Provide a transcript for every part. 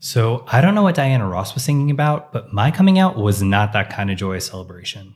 So I don't know what Diana Ross was singing about, but my coming out was not that kind of joyous celebration.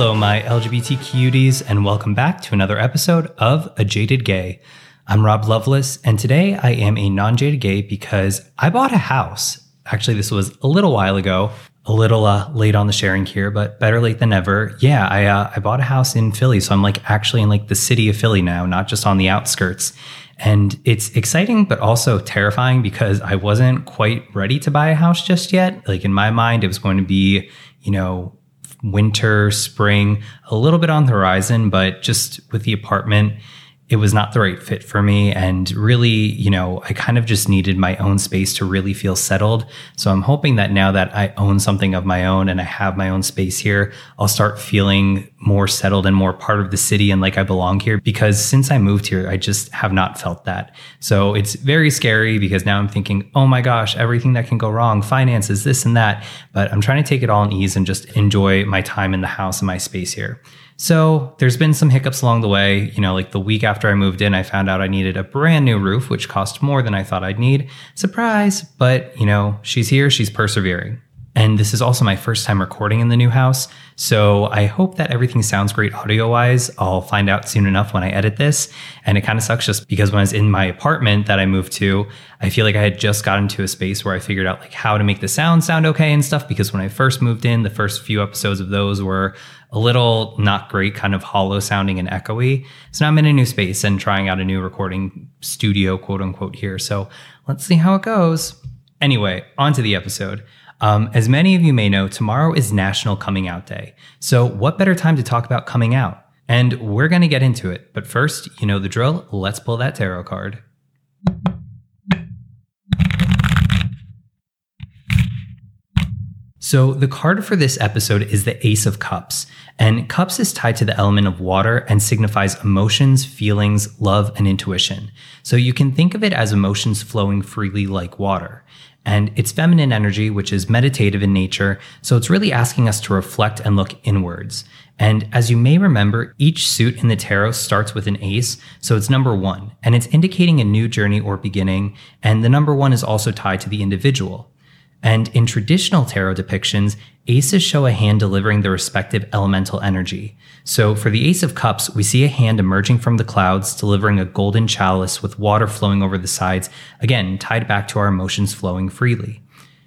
Hello, my LGBT cuties, and welcome back to another episode of A Jaded Gay. I'm Rob Lovelace, and today I am a non jaded gay because I bought a house. Actually, this was a little while ago, a little uh, late on the sharing here, but better late than never. Yeah, I uh, I bought a house in Philly, so I'm like actually in like the city of Philly now, not just on the outskirts. And it's exciting, but also terrifying because I wasn't quite ready to buy a house just yet. Like in my mind, it was going to be, you know, winter, spring, a little bit on the horizon, but just with the apartment, it was not the right fit for me. And really, you know, I kind of just needed my own space to really feel settled. So I'm hoping that now that I own something of my own and I have my own space here, I'll start feeling more settled and more part of the city and like I belong here. Because since I moved here, I just have not felt that. So it's very scary because now I'm thinking, oh my gosh, everything that can go wrong, finances, this and that. But I'm trying to take it all in ease and just enjoy my time in the house and my space here. So there's been some hiccups along the way. You know, like the week after I moved in, I found out I needed a brand new roof, which cost more than I thought I'd need. Surprise! But, you know, she's here, she's persevering. And this is also my first time recording in the new house. So I hope that everything sounds great audio wise. I'll find out soon enough when I edit this. And it kind of sucks just because when I was in my apartment that I moved to, I feel like I had just gotten to a space where I figured out like how to make the sound sound okay and stuff. Because when I first moved in, the first few episodes of those were a little not great, kind of hollow sounding and echoey. So now I'm in a new space and trying out a new recording studio, quote unquote, here. So let's see how it goes. Anyway, on to the episode. Um, as many of you may know, tomorrow is National Coming Out Day. So, what better time to talk about coming out? And we're going to get into it. But first, you know the drill. Let's pull that tarot card. So, the card for this episode is the Ace of Cups. And Cups is tied to the element of water and signifies emotions, feelings, love, and intuition. So, you can think of it as emotions flowing freely like water and it's feminine energy, which is meditative in nature. So it's really asking us to reflect and look inwards. And as you may remember, each suit in the tarot starts with an ace. So it's number one, and it's indicating a new journey or beginning. And the number one is also tied to the individual. And in traditional tarot depictions, aces show a hand delivering the respective elemental energy. So for the Ace of Cups, we see a hand emerging from the clouds, delivering a golden chalice with water flowing over the sides, again, tied back to our emotions flowing freely.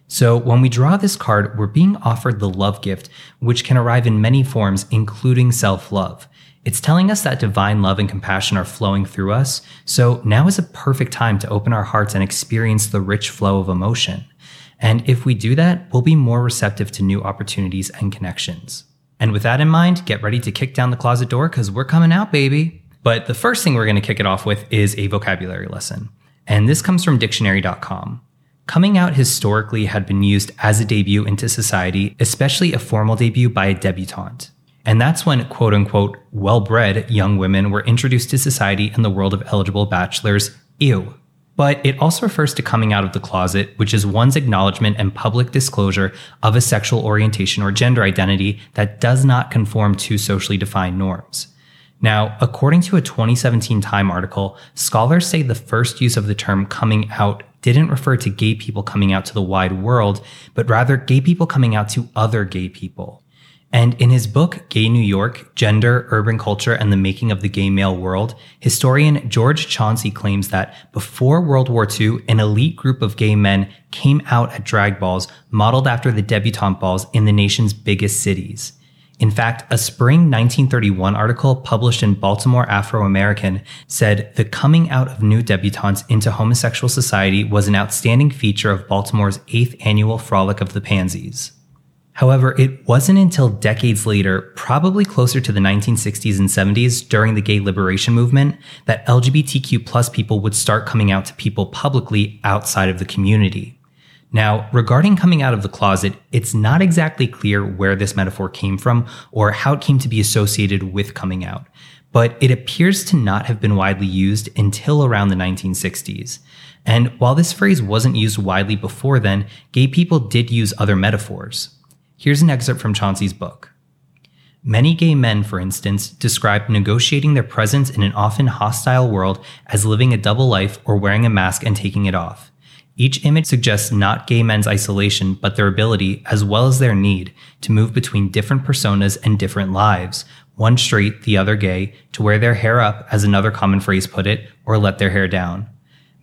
So when we draw this card, we're being offered the love gift, which can arrive in many forms, including self love. It's telling us that divine love and compassion are flowing through us, so now is a perfect time to open our hearts and experience the rich flow of emotion. And if we do that, we'll be more receptive to new opportunities and connections. And with that in mind, get ready to kick down the closet door because we're coming out, baby. But the first thing we're going to kick it off with is a vocabulary lesson. And this comes from dictionary.com. Coming out historically had been used as a debut into society, especially a formal debut by a debutante. And that's when quote unquote well bred young women were introduced to society in the world of eligible bachelors. Ew. But it also refers to coming out of the closet, which is one's acknowledgement and public disclosure of a sexual orientation or gender identity that does not conform to socially defined norms. Now, according to a 2017 Time article, scholars say the first use of the term coming out didn't refer to gay people coming out to the wide world, but rather gay people coming out to other gay people. And in his book, Gay New York Gender, Urban Culture, and the Making of the Gay Male World, historian George Chauncey claims that before World War II, an elite group of gay men came out at drag balls modeled after the debutante balls in the nation's biggest cities. In fact, a spring 1931 article published in Baltimore Afro American said the coming out of new debutantes into homosexual society was an outstanding feature of Baltimore's eighth annual Frolic of the Pansies. However, it wasn't until decades later, probably closer to the 1960s and 70s during the gay liberation movement, that LGBTQ plus people would start coming out to people publicly outside of the community. Now, regarding coming out of the closet, it's not exactly clear where this metaphor came from or how it came to be associated with coming out. but it appears to not have been widely used until around the 1960s. And while this phrase wasn't used widely before then, gay people did use other metaphors. Here's an excerpt from Chauncey's book. Many gay men, for instance, describe negotiating their presence in an often hostile world as living a double life or wearing a mask and taking it off. Each image suggests not gay men's isolation, but their ability, as well as their need, to move between different personas and different lives, one straight, the other gay, to wear their hair up, as another common phrase put it, or let their hair down.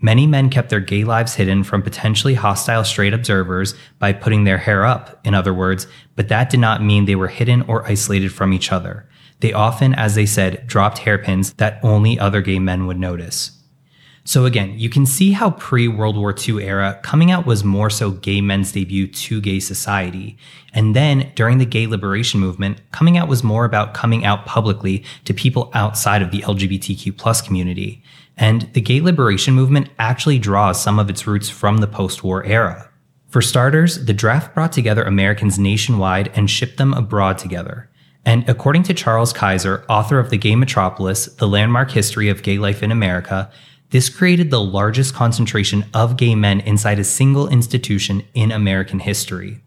Many men kept their gay lives hidden from potentially hostile straight observers by putting their hair up, in other words, but that did not mean they were hidden or isolated from each other. They often, as they said, dropped hairpins that only other gay men would notice. So again, you can see how pre World War II era coming out was more so gay men's debut to gay society. And then during the gay liberation movement, coming out was more about coming out publicly to people outside of the LGBTQ plus community. And the gay liberation movement actually draws some of its roots from the post-war era. For starters, the draft brought together Americans nationwide and shipped them abroad together. And according to Charles Kaiser, author of The Gay Metropolis, The Landmark History of Gay Life in America, this created the largest concentration of gay men inside a single institution in American history.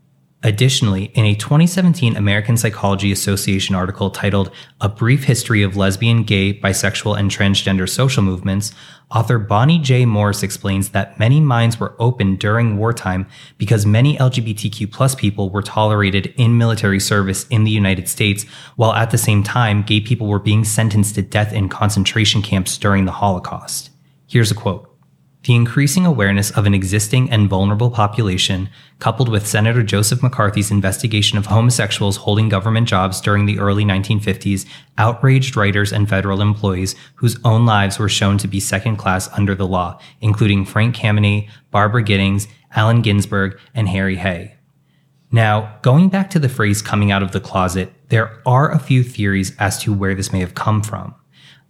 Additionally, in a 2017 American Psychology Association article titled A Brief History of Lesbian, Gay, Bisexual, and Transgender Social Movements, author Bonnie J. Morris explains that many minds were open during wartime because many LGBTQ plus people were tolerated in military service in the United States, while at the same time, gay people were being sentenced to death in concentration camps during the Holocaust. Here's a quote. The increasing awareness of an existing and vulnerable population, coupled with Senator Joseph McCarthy's investigation of homosexuals holding government jobs during the early 1950s, outraged writers and federal employees whose own lives were shown to be second class under the law, including Frank Kameny, Barbara Gittings, Allen Ginsberg, and Harry Hay. Now, going back to the phrase coming out of the closet, there are a few theories as to where this may have come from.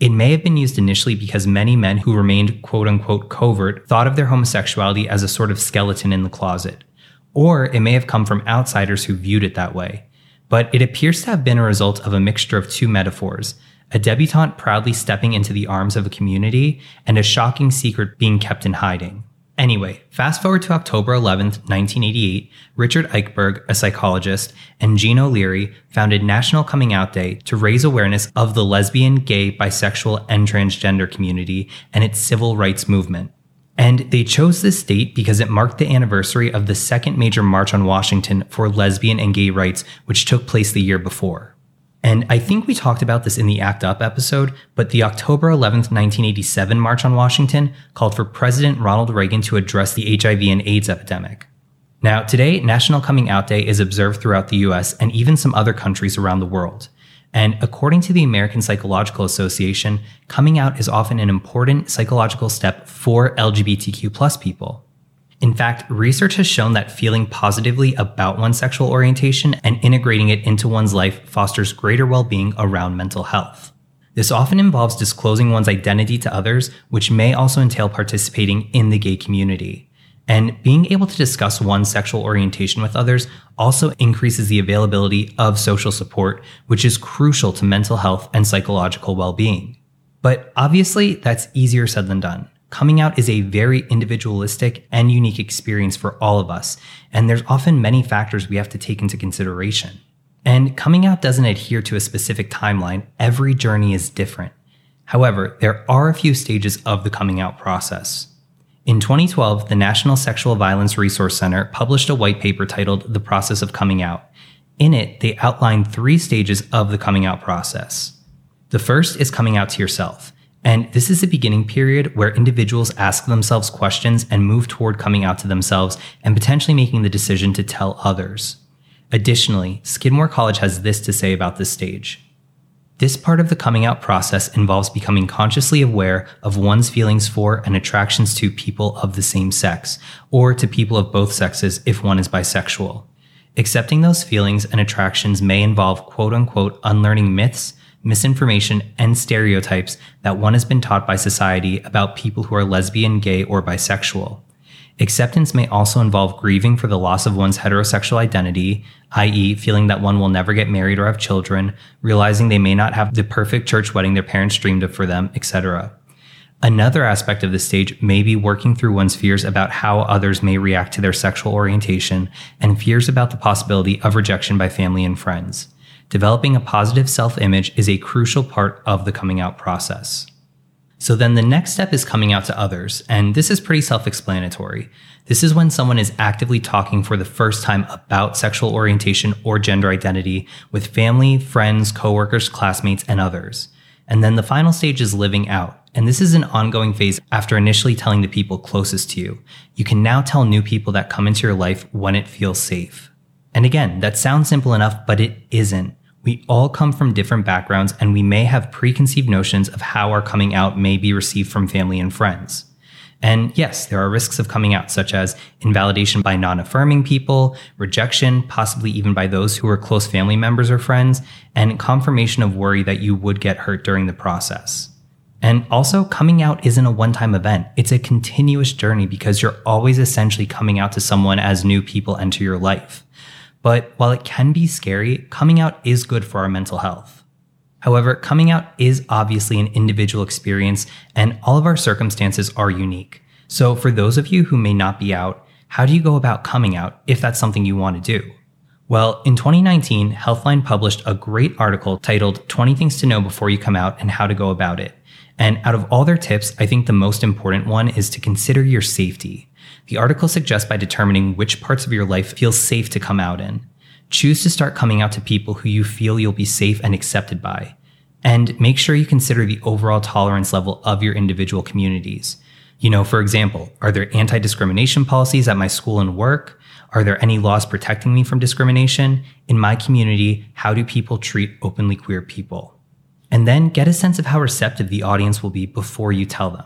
It may have been used initially because many men who remained quote unquote covert thought of their homosexuality as a sort of skeleton in the closet. Or it may have come from outsiders who viewed it that way. But it appears to have been a result of a mixture of two metaphors a debutante proudly stepping into the arms of a community, and a shocking secret being kept in hiding. Anyway, fast forward to October 11th, 1988, Richard Eichberg, a psychologist, and Jean O'Leary founded National Coming Out Day to raise awareness of the lesbian, gay, bisexual, and transgender community and its civil rights movement. And they chose this date because it marked the anniversary of the second major march on Washington for lesbian and gay rights, which took place the year before. And I think we talked about this in the ACT UP episode, but the October 11th, 1987 March on Washington called for President Ronald Reagan to address the HIV and AIDS epidemic. Now, today, National Coming Out Day is observed throughout the US and even some other countries around the world. And according to the American Psychological Association, coming out is often an important psychological step for LGBTQ plus people. In fact, research has shown that feeling positively about one's sexual orientation and integrating it into one's life fosters greater well being around mental health. This often involves disclosing one's identity to others, which may also entail participating in the gay community. And being able to discuss one's sexual orientation with others also increases the availability of social support, which is crucial to mental health and psychological well being. But obviously, that's easier said than done coming out is a very individualistic and unique experience for all of us, and there's often many factors we have to take into consideration. And coming out doesn't adhere to a specific timeline, every journey is different. However, there are a few stages of the coming out process. In 2012, the National Sexual Violence Resource Center published a white paper titled The Process of Coming Out. In it, they outlined three stages of the coming out process. The first is coming out to yourself. And this is the beginning period where individuals ask themselves questions and move toward coming out to themselves and potentially making the decision to tell others. Additionally, Skidmore College has this to say about this stage. This part of the coming out process involves becoming consciously aware of one's feelings for and attractions to people of the same sex, or to people of both sexes if one is bisexual. Accepting those feelings and attractions may involve quote unquote unlearning myths, misinformation, and stereotypes that one has been taught by society about people who are lesbian, gay, or bisexual. Acceptance may also involve grieving for the loss of one's heterosexual identity, i.e., feeling that one will never get married or have children, realizing they may not have the perfect church wedding their parents dreamed of for them, etc. Another aspect of this stage may be working through one's fears about how others may react to their sexual orientation and fears about the possibility of rejection by family and friends. Developing a positive self image is a crucial part of the coming out process. So then the next step is coming out to others, and this is pretty self explanatory. This is when someone is actively talking for the first time about sexual orientation or gender identity with family, friends, coworkers, classmates, and others. And then the final stage is living out. And this is an ongoing phase after initially telling the people closest to you. You can now tell new people that come into your life when it feels safe. And again, that sounds simple enough, but it isn't. We all come from different backgrounds and we may have preconceived notions of how our coming out may be received from family and friends. And yes, there are risks of coming out, such as invalidation by non affirming people, rejection, possibly even by those who are close family members or friends, and confirmation of worry that you would get hurt during the process. And also, coming out isn't a one time event. It's a continuous journey because you're always essentially coming out to someone as new people enter your life. But while it can be scary, coming out is good for our mental health. However, coming out is obviously an individual experience and all of our circumstances are unique. So for those of you who may not be out, how do you go about coming out if that's something you want to do? Well, in 2019, Healthline published a great article titled 20 Things to Know Before You Come Out and How to Go About It. And out of all their tips, I think the most important one is to consider your safety. The article suggests by determining which parts of your life feel safe to come out in. Choose to start coming out to people who you feel you'll be safe and accepted by. And make sure you consider the overall tolerance level of your individual communities. You know, for example, are there anti discrimination policies at my school and work? Are there any laws protecting me from discrimination? In my community, how do people treat openly queer people? And then get a sense of how receptive the audience will be before you tell them.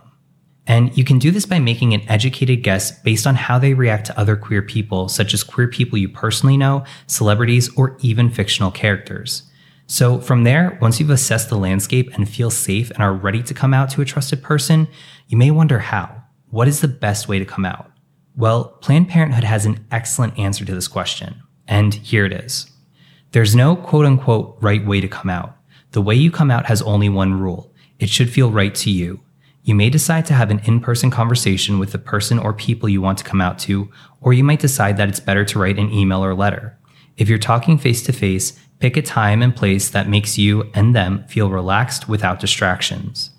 And you can do this by making an educated guess based on how they react to other queer people, such as queer people you personally know, celebrities, or even fictional characters. So from there, once you've assessed the landscape and feel safe and are ready to come out to a trusted person, you may wonder how. What is the best way to come out? Well, Planned Parenthood has an excellent answer to this question. And here it is. There's no quote unquote right way to come out. The way you come out has only one rule. It should feel right to you. You may decide to have an in person conversation with the person or people you want to come out to, or you might decide that it's better to write an email or letter. If you're talking face to face, pick a time and place that makes you and them feel relaxed without distractions.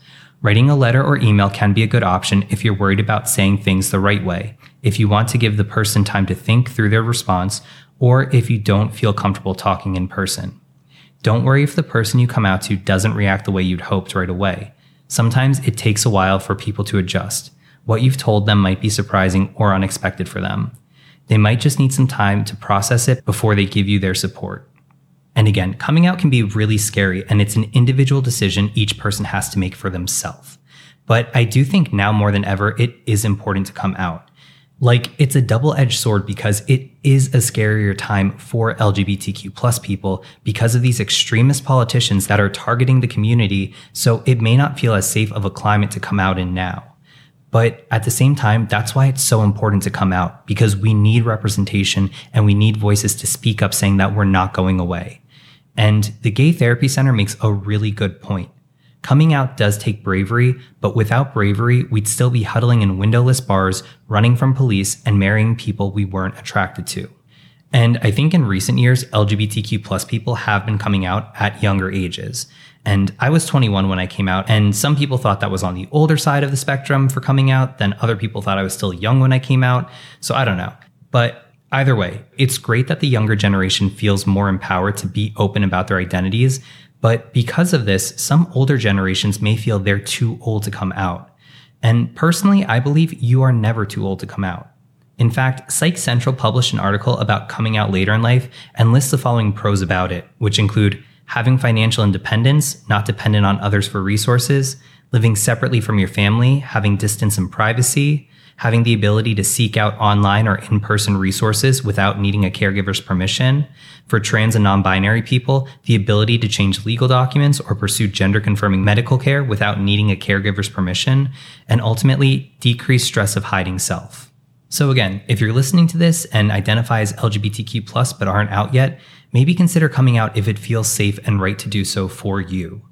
Writing a letter or email can be a good option if you're worried about saying things the right way, if you want to give the person time to think through their response, or if you don't feel comfortable talking in person. Don't worry if the person you come out to doesn't react the way you'd hoped right away. Sometimes it takes a while for people to adjust. What you've told them might be surprising or unexpected for them. They might just need some time to process it before they give you their support. And again, coming out can be really scary and it's an individual decision each person has to make for themselves. But I do think now more than ever, it is important to come out. Like it's a double-edged sword because it is a scarier time for LGBTQ plus people because of these extremist politicians that are targeting the community. So it may not feel as safe of a climate to come out in now. But at the same time, that's why it's so important to come out because we need representation and we need voices to speak up saying that we're not going away. And the Gay Therapy Center makes a really good point. Coming out does take bravery, but without bravery, we'd still be huddling in windowless bars, running from police, and marrying people we weren't attracted to. And I think in recent years, LGBTQ plus people have been coming out at younger ages. And I was 21 when I came out, and some people thought that was on the older side of the spectrum for coming out. Then other people thought I was still young when I came out. So I don't know. But either way, it's great that the younger generation feels more empowered to be open about their identities, but because of this, some older generations may feel they're too old to come out. And personally, I believe you are never too old to come out. In fact, Psych Central published an article about coming out later in life and lists the following pros about it, which include having financial independence, not dependent on others for resources, living separately from your family, having distance and privacy, having the ability to seek out online or in person resources without needing a caregiver's permission. For trans and non binary people, the ability to change legal documents or pursue gender confirming medical care without needing a caregiver's permission. And ultimately, decrease stress of hiding self. So again, if you're listening to this and identify as LGBTQ plus but aren't out yet, maybe consider coming out if it feels safe and right to do so for you.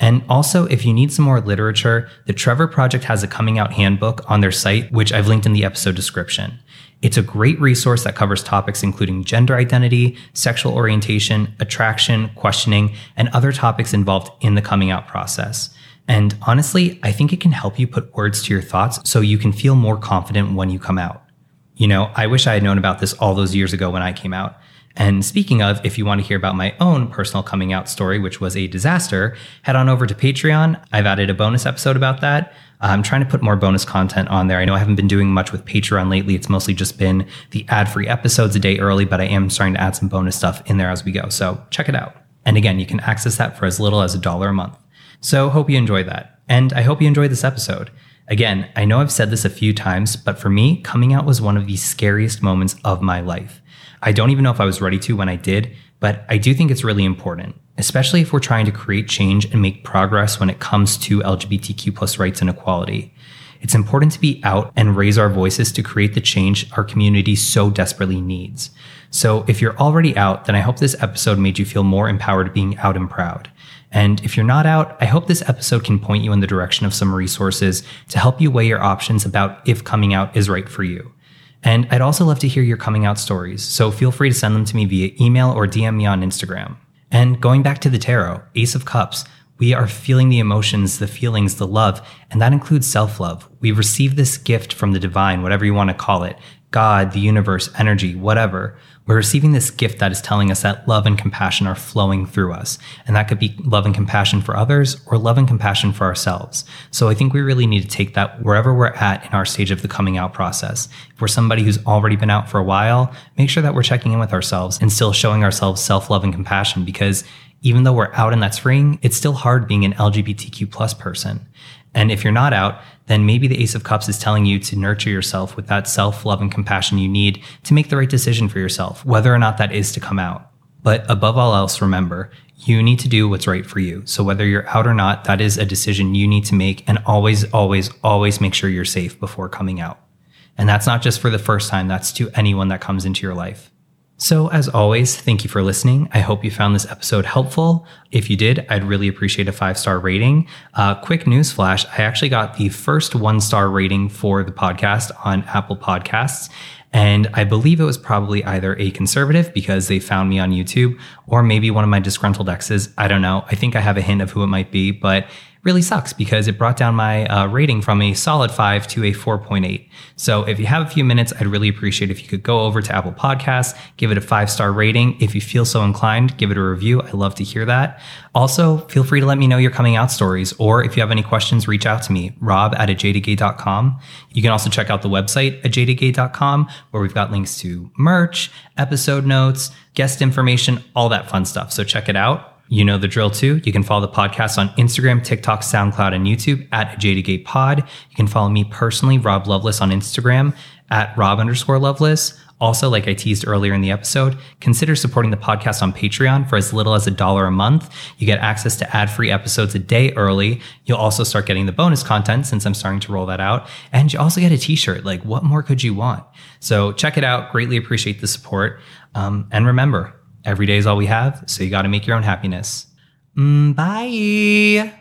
And also, if you need some more literature, the Trevor Project has a coming out handbook on their site, which I've linked in the episode description. It's a great resource that covers topics including gender identity, sexual orientation, attraction, questioning, and other topics involved in the coming out process. And honestly, I think it can help you put words to your thoughts so you can feel more confident when you come out. You know, I wish I had known about this all those years ago when I came out. And speaking of, if you want to hear about my own personal coming out story, which was a disaster, head on over to Patreon. I've added a bonus episode about that. I'm trying to put more bonus content on there. I know I haven't been doing much with Patreon lately. It's mostly just been the ad free episodes a day early, but I am starting to add some bonus stuff in there as we go. So check it out. And again, you can access that for as little as a dollar a month. So hope you enjoy that. And I hope you enjoyed this episode. Again, I know I've said this a few times, but for me, coming out was one of the scariest moments of my life. I don't even know if I was ready to when I did, but I do think it's really important, especially if we're trying to create change and make progress when it comes to LGBTQ plus rights and equality. It's important to be out and raise our voices to create the change our community so desperately needs. So if you're already out, then I hope this episode made you feel more empowered being out and proud. And if you're not out, I hope this episode can point you in the direction of some resources to help you weigh your options about if coming out is right for you. And I'd also love to hear your coming out stories, so feel free to send them to me via email or DM me on Instagram. And going back to the tarot, Ace of Cups, we are feeling the emotions, the feelings, the love, and that includes self love. We receive this gift from the divine, whatever you want to call it God, the universe, energy, whatever. We're receiving this gift that is telling us that love and compassion are flowing through us. And that could be love and compassion for others or love and compassion for ourselves. So I think we really need to take that wherever we're at in our stage of the coming out process. If we're somebody who's already been out for a while, make sure that we're checking in with ourselves and still showing ourselves self love and compassion because even though we're out and that's freeing, it's still hard being an LGBTQ plus person. And if you're not out, then maybe the Ace of Cups is telling you to nurture yourself with that self love and compassion you need to make the right decision for yourself, whether or not that is to come out. But above all else, remember, you need to do what's right for you. So whether you're out or not, that is a decision you need to make and always, always, always make sure you're safe before coming out. And that's not just for the first time, that's to anyone that comes into your life. So, as always, thank you for listening. I hope you found this episode helpful. If you did, I'd really appreciate a five star rating. Uh, quick news flash I actually got the first one star rating for the podcast on Apple Podcasts. And I believe it was probably either a conservative because they found me on YouTube or maybe one of my disgruntled exes. I don't know. I think I have a hint of who it might be, but really sucks because it brought down my uh, rating from a solid 5 to a 4.8. So if you have a few minutes, I'd really appreciate if you could go over to Apple Podcasts, give it a five star rating. If you feel so inclined, give it a review. I love to hear that. Also, feel free to let me know your coming out stories, or if you have any questions, reach out to me, rob at ajadedgay.com. You can also check out the website, ajadedgay.com, where we've got links to merch, episode notes, guest information, all that fun stuff. So check it out. You know the drill too. You can follow the podcast on Instagram, TikTok, SoundCloud, and YouTube at JDGay Pod. You can follow me personally, Rob Lovelace, on Instagram at Rob underscore. Also, like I teased earlier in the episode, consider supporting the podcast on Patreon for as little as a dollar a month. You get access to ad free episodes a day early. You'll also start getting the bonus content since I'm starting to roll that out. And you also get a t shirt. Like, what more could you want? So check it out. Greatly appreciate the support. Um, and remember, Every day is all we have, so you got to make your own happiness. Mm, bye.